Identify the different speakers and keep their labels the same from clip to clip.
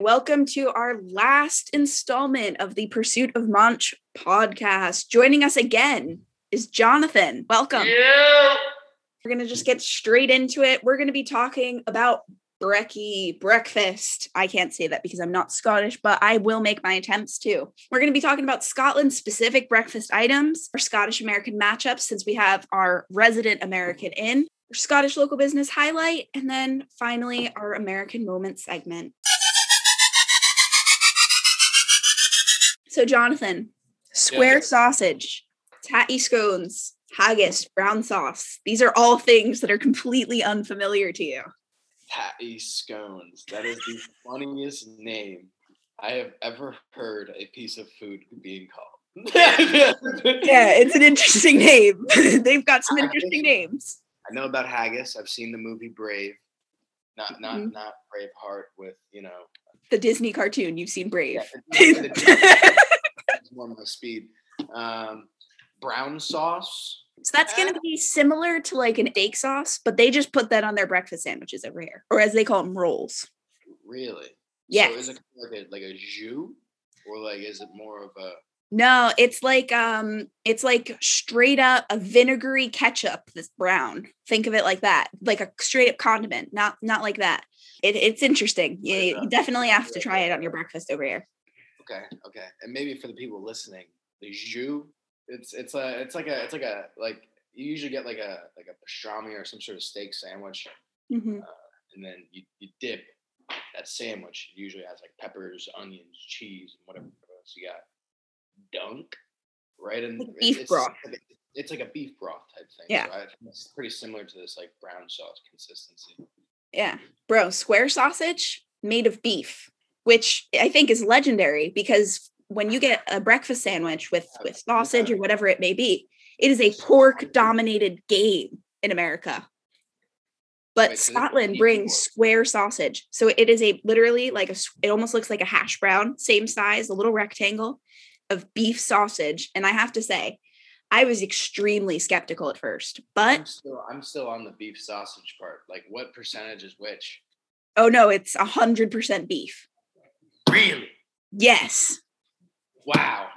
Speaker 1: Welcome to our last installment of the Pursuit of Munch podcast. Joining us again is Jonathan. Welcome.
Speaker 2: Yeah.
Speaker 1: We're going to just get straight into it. We're going to be talking about brekkie, breakfast. I can't say that because I'm not Scottish, but I will make my attempts to. We're going to be talking about Scotland specific breakfast items, our Scottish American matchups, since we have our resident American in, our Scottish local business highlight, and then finally our American moment segment. So, Jonathan, square
Speaker 2: Yeah.
Speaker 1: sausage, tatty scones, haggis, brown sauce. These are all things that are completely unfamiliar to you.
Speaker 2: Patty scones. That is the funniest name I have ever heard a piece of food being called.
Speaker 1: Yeah, it's an interesting name. They've got some interesting names.
Speaker 2: I know about haggis. I've seen the movie Brave. Not not
Speaker 1: Mhm.
Speaker 2: not Braveheart with you know.
Speaker 1: The Disney cartoon, you've seen Brave.
Speaker 2: Yeah, it's more speed. Um, brown sauce.
Speaker 1: So that's going to be similar to like an egg sauce, but they just put that on their breakfast sandwiches over here, or as they call them, rolls.
Speaker 2: Really?
Speaker 1: Yeah.
Speaker 2: So is it like a like a jus, or like is it more of a
Speaker 1: No, it's like um, it's like straight up a vinegary ketchup that's brown. Think of it like that, like a straight up condiment, not not like that. It, it's interesting. You, you definitely have to try it on your breakfast over here.
Speaker 2: Okay, okay, and maybe for the people listening, the jus, it's it's a it's like a it's like a like you usually get like a like a pastrami or some sort of steak sandwich,
Speaker 1: Mhm.
Speaker 2: and then you you dip that sandwich. It usually has like peppers, onions, cheese, and whatever else you got. Dunk, right? And
Speaker 1: Like beef
Speaker 2: it's,
Speaker 1: broth.
Speaker 2: like a- It's like a beef broth type thing.
Speaker 1: Yeah.
Speaker 2: so it's pretty similar to this like brown sauce consistency.
Speaker 1: Yeah, bro, square sausage made of beef, which I think is legendary because when you get a breakfast sandwich with with sausage or whatever it may be, it is a pork dominated game in America. But
Speaker 2: Wait, so this is
Speaker 1: Scotland brings square sausage. So it is a literally like a it almost looks like a hash brown, same size, a little rectangle of beef sausage, and I have to say I was extremely skeptical at first, but
Speaker 2: I'm still I'm still on the beef sausage part. Like, what percentage is which?
Speaker 1: oh no, it's a hundred percent beef.
Speaker 2: Really?
Speaker 1: Yes.
Speaker 2: Wow.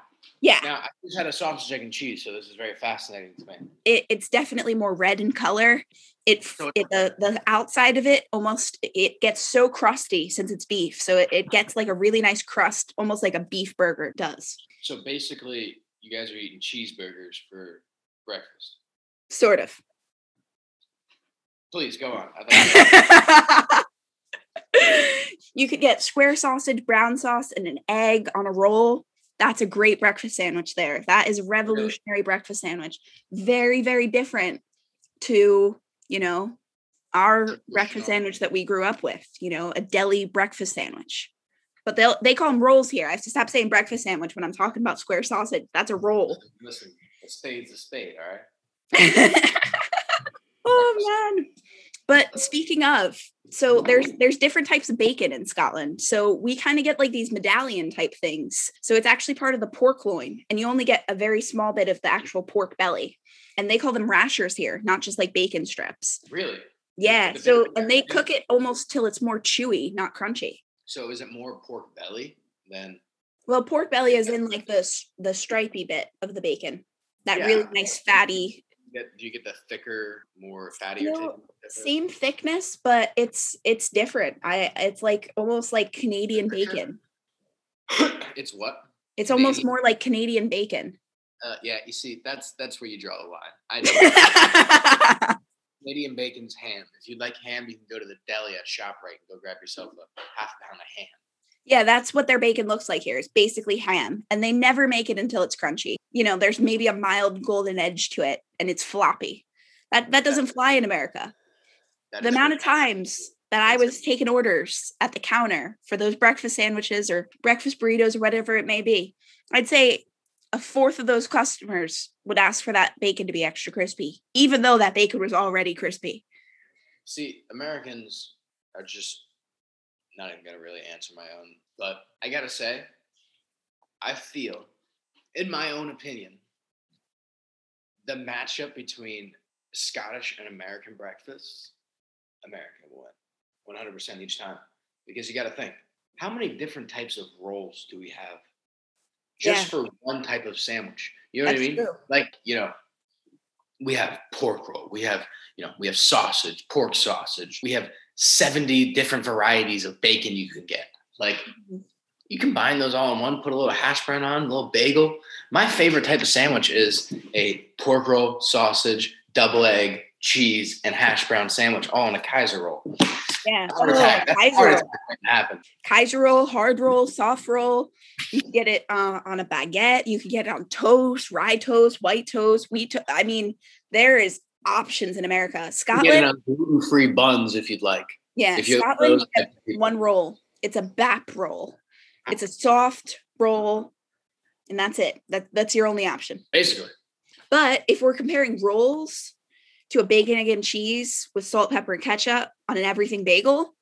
Speaker 1: Yeah,
Speaker 2: Now I just had a sausage, egg, and cheese, so this is very fascinating to me.
Speaker 1: it, it's definitely more red in color. It,
Speaker 2: So
Speaker 1: it the the outside of it almost it gets so crusty since it's beef, so it, it gets like a really nice crust, almost like a beef burger does.
Speaker 2: So basically, you guys are eating cheeseburgers for breakfast.
Speaker 1: Sort of.
Speaker 2: Please go on. I'd like to-
Speaker 1: you could get square sausage, brown sauce, and an egg on a roll. That's a great breakfast sandwich there. That is a revolutionary breakfast sandwich. Very, very different to, you know, our breakfast sandwich that we grew up with, you know, a deli breakfast sandwich. But they'll they call them rolls here. I have to stop saying breakfast sandwich when I'm talking about square sausage. That's a roll.
Speaker 2: Listen, a spade's a spade, all right?
Speaker 1: oh man. But speaking of, so there's there's different types of bacon in Scotland. So we kind of get like these medallion type things. So it's actually part of the pork loin, and you only get a very small bit of the actual pork belly. And they call them rashers here, not just like bacon strips.
Speaker 2: Really?
Speaker 1: Yeah. So and they cook it almost till it's more chewy, not crunchy.
Speaker 2: So is it more pork belly than?
Speaker 1: Well, pork belly is in like the the stripy bit of the bacon. That really nice fatty
Speaker 2: Get, do you get the thicker, more fattier? Of it?
Speaker 1: same thickness, but it's it's different. I it's like almost like Canadian bacon.
Speaker 2: it's what?
Speaker 1: It's almost more like Canadian bacon.
Speaker 2: Uh, yeah, you see, that's that's where you draw the line. I know. Canadian bacon's ham. If you'd like ham, you can go to the deli at ShopRite and go grab yourself a half pound of ham.
Speaker 1: Yeah, that's what their bacon looks like here. It's basically ham, and they never make it until it's crunchy. You know, there's maybe a mild golden edge to it, and it's floppy. That that doesn't fly in America.
Speaker 2: That
Speaker 1: the amount of times that I was taking orders at the counter for those breakfast sandwiches or breakfast burritos or whatever it may be, I'd say a fourth of those customers would ask for that bacon to be extra crispy, even though that bacon was already crispy.
Speaker 2: See, Americans are just not even gonna really answer my own, but I gotta say, I feel, in my own opinion, the matchup between Scottish and American breakfasts, America will win 100% each time. Because you got to think, how many different types of rolls do we have just for one type of sandwich? You know what I mean?
Speaker 1: true.
Speaker 2: Like, you know, we have pork roll, we have, you know, we have sausage, pork sausage, we have 70 different varieties of bacon you can get. Like,
Speaker 1: Mhm.
Speaker 2: you combine those all in one, put a little hash brown on, a little bagel. My favorite type of sandwich is a pork roll, sausage, double egg, cheese, and hash brown sandwich, all in a Kaiser roll.
Speaker 1: Yeah.
Speaker 2: Heart
Speaker 1: Oh,
Speaker 2: attack. That's
Speaker 1: Kaiser
Speaker 2: heart
Speaker 1: roll.
Speaker 2: attack.
Speaker 1: Kaiser roll, hard roll, soft roll. You can get it uh, on a baguette. You can get it on toast, rye toast, white toast, wheat toast. I mean, there is options in America. Scotland,
Speaker 2: gluten-free buns if you'd like.
Speaker 1: yeah,
Speaker 2: if
Speaker 1: Scotland, you get
Speaker 2: type of people.
Speaker 1: one roll. It's a BAP roll. It's a soft roll, and that's it. That that's your only option.
Speaker 2: basically.
Speaker 1: But if we're comparing rolls to a bacon, egg, and cheese with salt, pepper, and ketchup on an everything bagel,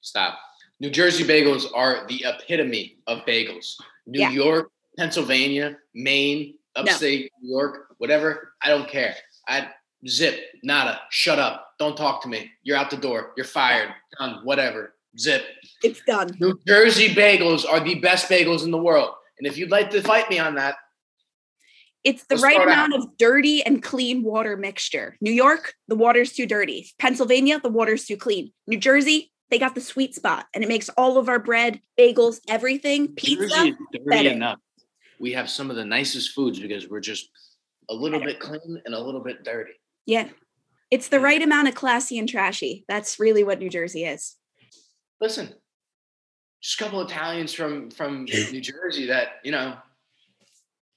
Speaker 2: Stop. New Jersey bagels are the epitome of bagels. New
Speaker 1: Yeah.
Speaker 2: York, Pennsylvania, Maine, upstate New York, whatever. I don't care. I zip, nada, shut up. Don't talk to me. You're out the door. You're fired. Done. Whatever. Zip.
Speaker 1: it's done.
Speaker 2: New Jersey bagels are the best bagels in the world. And if you'd like to fight me on that,
Speaker 1: It's the right
Speaker 2: start out.
Speaker 1: amount of dirty and clean water mixture. New York, the water's too dirty. Pennsylvania, the water's too clean. New Jersey, they got the sweet spot and it makes all of our bread, bagels, everything, pizza.
Speaker 2: Dirty enough. We have some of the nicest foods because we're just a little
Speaker 1: Better.
Speaker 2: bit clean and a little bit dirty.
Speaker 1: Yeah. It's the right amount of classy and trashy. That's really what New Jersey is.
Speaker 2: listen, just a couple of Italians from from New Jersey that you know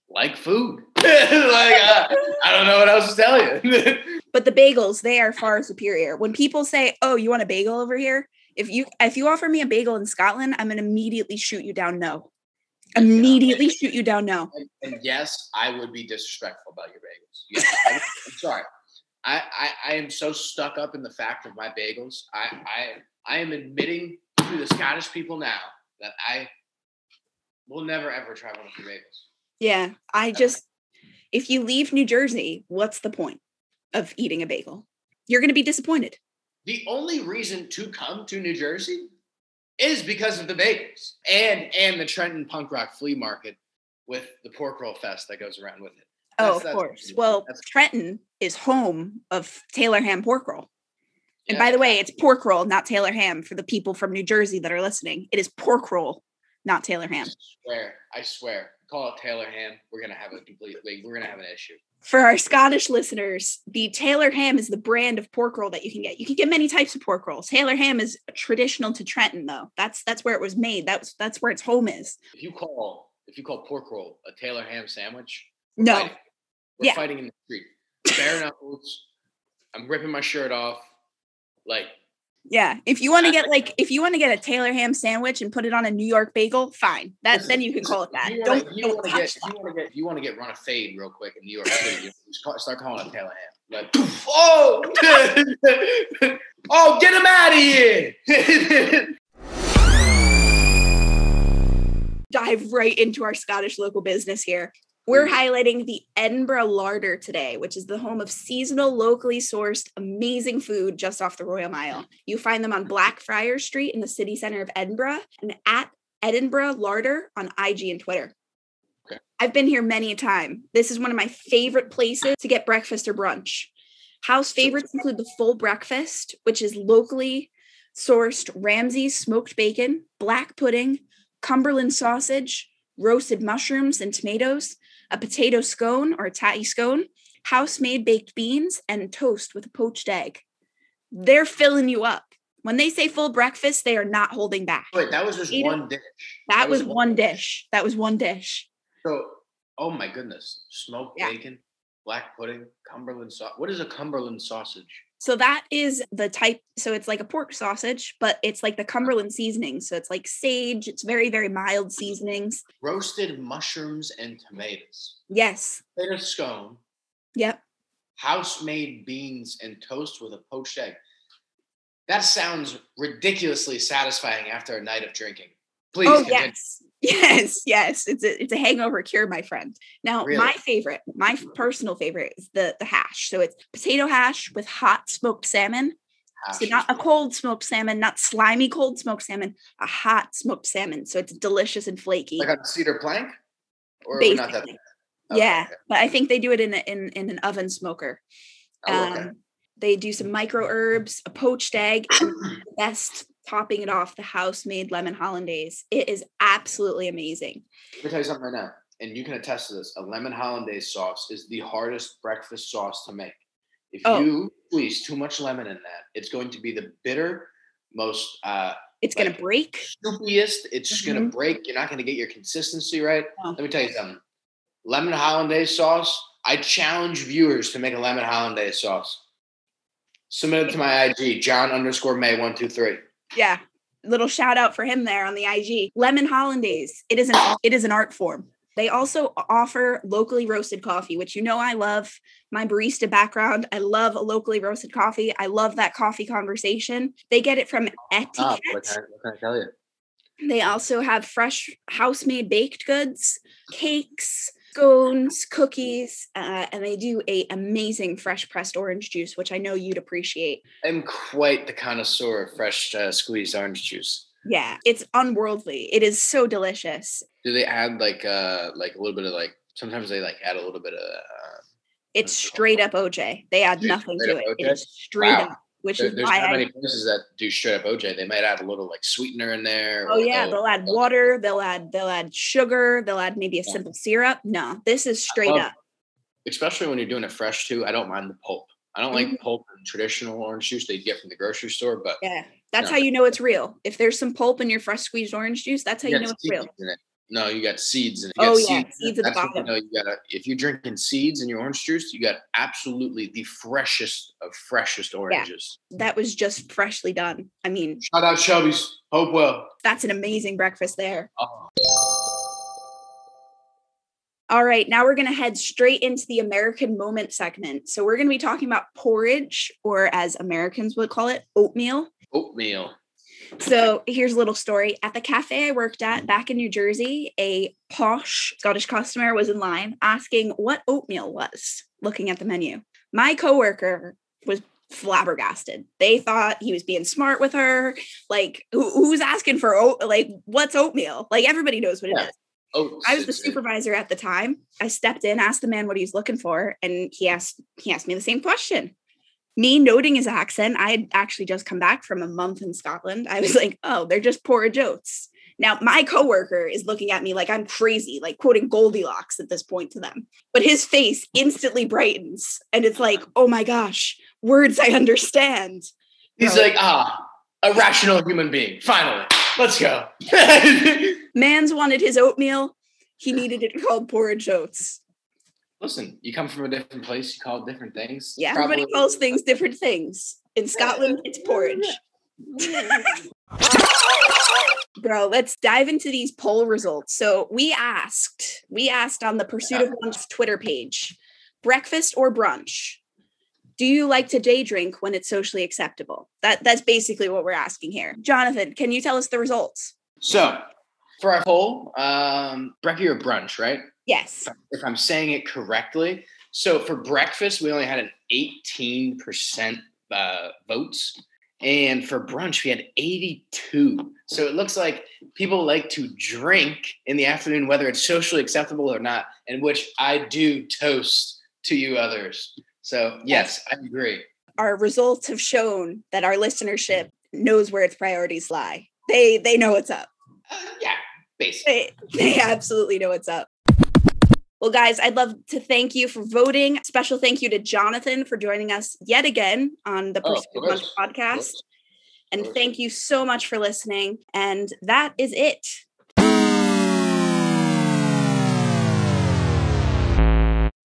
Speaker 2: like food. like uh, I don't know what else to tell you.
Speaker 1: But the bagels, they are far superior. When people say, "Oh, you want a bagel over here?" If you if you offer me a bagel in Scotland, I'm going to immediately shoot you down no. Immediately shoot you down no.
Speaker 2: and, and yes, I would be disrespectful about your bagels. Yes, I, am sorry. I, I I am so stuck up in the fact of my bagels. I I I am admitting to the Scottish people now that I will never ever try one of your bagels.
Speaker 1: Yeah, I just if you leave New Jersey, what's the point of eating a bagel? You're going to be disappointed.
Speaker 2: The only reason to come to New Jersey is because of the bagels and and the Trenton Punk Rock Flea Market with the pork roll fest that goes around with it.
Speaker 1: Oh,
Speaker 2: That's-
Speaker 1: of
Speaker 2: that's-
Speaker 1: course. Well, Trenton is home of Taylor Ham pork roll. And
Speaker 2: Yeah.
Speaker 1: by the way, it's pork roll, not Taylor Ham for the people from New Jersey that are listening. It is pork roll, not Taylor Ham.
Speaker 2: I swear, I swear. Call it Taylor Ham. We're gonna have a complete like, we're gonna have an issue.
Speaker 1: For our Scottish listeners, the Taylor Ham is the brand of pork roll that you can get. You can get many types of pork rolls. Taylor Ham is traditional to Trenton though. That's that's where it was made. That's that's where its home is.
Speaker 2: If you call if you call pork roll a Taylor ham sandwich,
Speaker 1: No.
Speaker 2: fighting. we're
Speaker 1: Yeah.
Speaker 2: fighting in the street. Bare knuckles. I'm ripping my shirt off. Like
Speaker 1: Yeah, if you want to get like if you want to get a Taylor ham sandwich and put it on a New York bagel, fine. That then you can call it that.
Speaker 2: You wanna,
Speaker 1: Don't
Speaker 2: you wanna
Speaker 1: touch
Speaker 2: get, if you want to get, you want to get run a fade real quick in New York City, start calling it Taylor Ham. Like, oh, oh, get him out of here!
Speaker 1: Dive right into our Scottish local business here. We're
Speaker 2: mm.
Speaker 1: highlighting the Edinburgh Larder today, which is the home of seasonal, locally sourced, amazing food just off the Royal Mile. You find them on Blackfriars Street in the city center of Edinburgh and at Edinburgh Larder on IG and Twitter.
Speaker 2: Okay.
Speaker 1: I've been here many a time. This is one of my favorite places to get breakfast or brunch. House favorites include the full breakfast, which is locally sourced Ramsay's smoked bacon, black pudding, Cumberland sausage, roasted mushrooms and tomatoes, a potato scone or a tatty scone, house made baked beans, and toast with a poached egg. They're filling you up. When they say full breakfast, they are not holding back.
Speaker 2: Wait, that was just one dish.
Speaker 1: That was one dish. That was one dish.
Speaker 2: So, oh my goodness, smoked
Speaker 1: Yeah.
Speaker 2: bacon, black pudding, Cumberland sauce. What is a Cumberland sausage?
Speaker 1: So that is the type. So it's like a pork sausage, but it's like the uh-huh. Cumberland seasoning. So it's like sage. It's very, very mild seasonings.
Speaker 2: Roasted mushrooms and tomatoes,
Speaker 1: Yes.
Speaker 2: potato scone,
Speaker 1: Yep.
Speaker 2: house-made beans, and toast with a poached egg. That sounds ridiculously satisfying after a night of drinking. Please,
Speaker 1: oh
Speaker 2: continue.
Speaker 1: yes, yes, yes. It's a it's a hangover cure, my friend. Now, my favorite, my personal favorite is the the hash. So it's potato hash with hot smoked salmon, So not a cold smoked salmon, not slimy cold smoked salmon, a hot smoked salmon. So it's delicious and flaky.
Speaker 2: Like on a cedar plank? Or not that
Speaker 1: Basically.
Speaker 2: okay,
Speaker 1: yeah, but I think they do it in a, in in an oven smoker.
Speaker 2: Oh, okay.
Speaker 1: Um, they do some micro herbs, a poached egg, and the best topping it off the house made lemon hollandaise. It is absolutely amazing.
Speaker 2: Let me tell you something right now, and you can attest to this. A lemon hollandaise sauce is the hardest breakfast sauce to make. If
Speaker 1: Oh.
Speaker 2: you squeeze too much lemon in that, it's going to be the bitter, most uh
Speaker 1: It's gonna break.
Speaker 2: soupiest. It's just gonna break. You're not gonna get your consistency right.
Speaker 1: No.
Speaker 2: Let me tell you something. Lemon hollandaise sauce. I challenge viewers to make a lemon hollandaise sauce. Submit it to my IG, John underscore May one two three.
Speaker 1: Yeah. Little shout out for him there on the IG. Lemon hollandaise. It is an it is an art form. They also offer locally roasted coffee, which you know I love. My barista background, I love a locally roasted coffee. I love that coffee conversation. They get it from Etiquette.
Speaker 2: Ah, what, can I, what can I tell you?
Speaker 1: They also have fresh house made baked goods, cakes, scones, cookies, uh, and they do a amazing fresh pressed orange juice, which I know you'd appreciate.
Speaker 2: I'm quite the connoisseur of fresh uh, squeezed orange juice.
Speaker 1: Yeah, it's unworldly. It is so delicious.
Speaker 2: Do they add like uh like a little bit of like sometimes they like add a little bit of uh,
Speaker 1: It's straight up OJ. They add nothing to it. It
Speaker 2: OJ?
Speaker 1: is straight
Speaker 2: Wow.
Speaker 1: up, which
Speaker 2: there-
Speaker 1: is
Speaker 2: there's not
Speaker 1: I.
Speaker 2: many places that do straight up OJ. They might add a little like sweetener in there.
Speaker 1: Oh yeah,
Speaker 2: they'll-
Speaker 1: add water. They'll add they'll add sugar. They'll add maybe a
Speaker 2: Yeah.
Speaker 1: simple syrup. No, this is straight
Speaker 2: love-
Speaker 1: up.
Speaker 2: especially when you're doing it fresh too. I don't mind the pulp. I don't like
Speaker 1: Mhm.
Speaker 2: pulp in traditional orange juice you get from the grocery store, but
Speaker 1: Yeah, that's
Speaker 2: No.
Speaker 1: how you know it's real. If there's some pulp in your fresh squeezed orange juice, that's how you
Speaker 2: got
Speaker 1: know it's real.
Speaker 2: it. No, you got seeds in it. You
Speaker 1: Oh, yeah,
Speaker 2: seeds,
Speaker 1: seeds at the bottom.
Speaker 2: You know, you gotta if you're drinking seeds in your orange juice, you got absolutely the freshest of freshest oranges.
Speaker 1: That was just freshly done. I mean,
Speaker 2: Shout out Shelby's. Hope well.
Speaker 1: that's an amazing breakfast there.
Speaker 2: Oh,
Speaker 1: All right, now we're going to head straight into the American moment segment. So we're going to be talking about porridge, or as Americans would call it, oatmeal.
Speaker 2: oatmeal.
Speaker 1: So here's a little story. At the cafe I worked at back in New Jersey, a posh Scottish customer was in line asking what oatmeal was, looking at the menu. My coworker was flabbergasted. They thought he was being smart with her. Like, who, who's asking for oat? Like, what's oatmeal? Like, everybody knows what it
Speaker 2: Yeah.
Speaker 1: is.
Speaker 2: Oats.
Speaker 1: I was the supervisor at the time. I stepped in, asked the man what he was looking for, and he asked he asked me the same question. Me noting his accent, I had actually just come back from a month in Scotland. I was like, "Oh, they're just porridge oats." Now, my coworker is looking at me like I'm crazy, like quoting Goldilocks at this point to them. But his face instantly brightens, and it's like, "Oh my gosh, words I understand."
Speaker 2: He's like, ah, a rational human being. Finally, let's go.
Speaker 1: Man's wanted his oatmeal. He needed it called porridge oats.
Speaker 2: Listen, you come from a different place. You call it different things.
Speaker 1: Yeah, everybody calls things different things. In Scotland, it's porridge. Bro, let's dive into these poll results. So we asked, we asked on the Pursuit of Munch Twitter page, breakfast or brunch? Do you like to day drink when it's socially acceptable? That that's basically what we're asking here. Jonathan, can you tell us the results?
Speaker 2: So, for our poll, um, brekkie or brunch, right?
Speaker 1: Yes.
Speaker 2: If I'm saying it correctly. So for breakfast, we only had an 18% uh, votes. And for brunch, we had 82. So it looks like people like to drink in the afternoon, whether it's socially acceptable or not, and which I do toast to you others. So yes, I agree.
Speaker 1: Our results have shown that our listenership knows where its priorities lie. They they know what's up.
Speaker 2: Uh, yeah, basically.
Speaker 1: They, they absolutely know what's up. Well, guys, I'd love to thank you for voting. Special thank you to Jonathan for joining us yet again on the
Speaker 2: Oh,
Speaker 1: Pursuit
Speaker 2: Munch
Speaker 1: podcast. And thank you so much for listening. And that is it.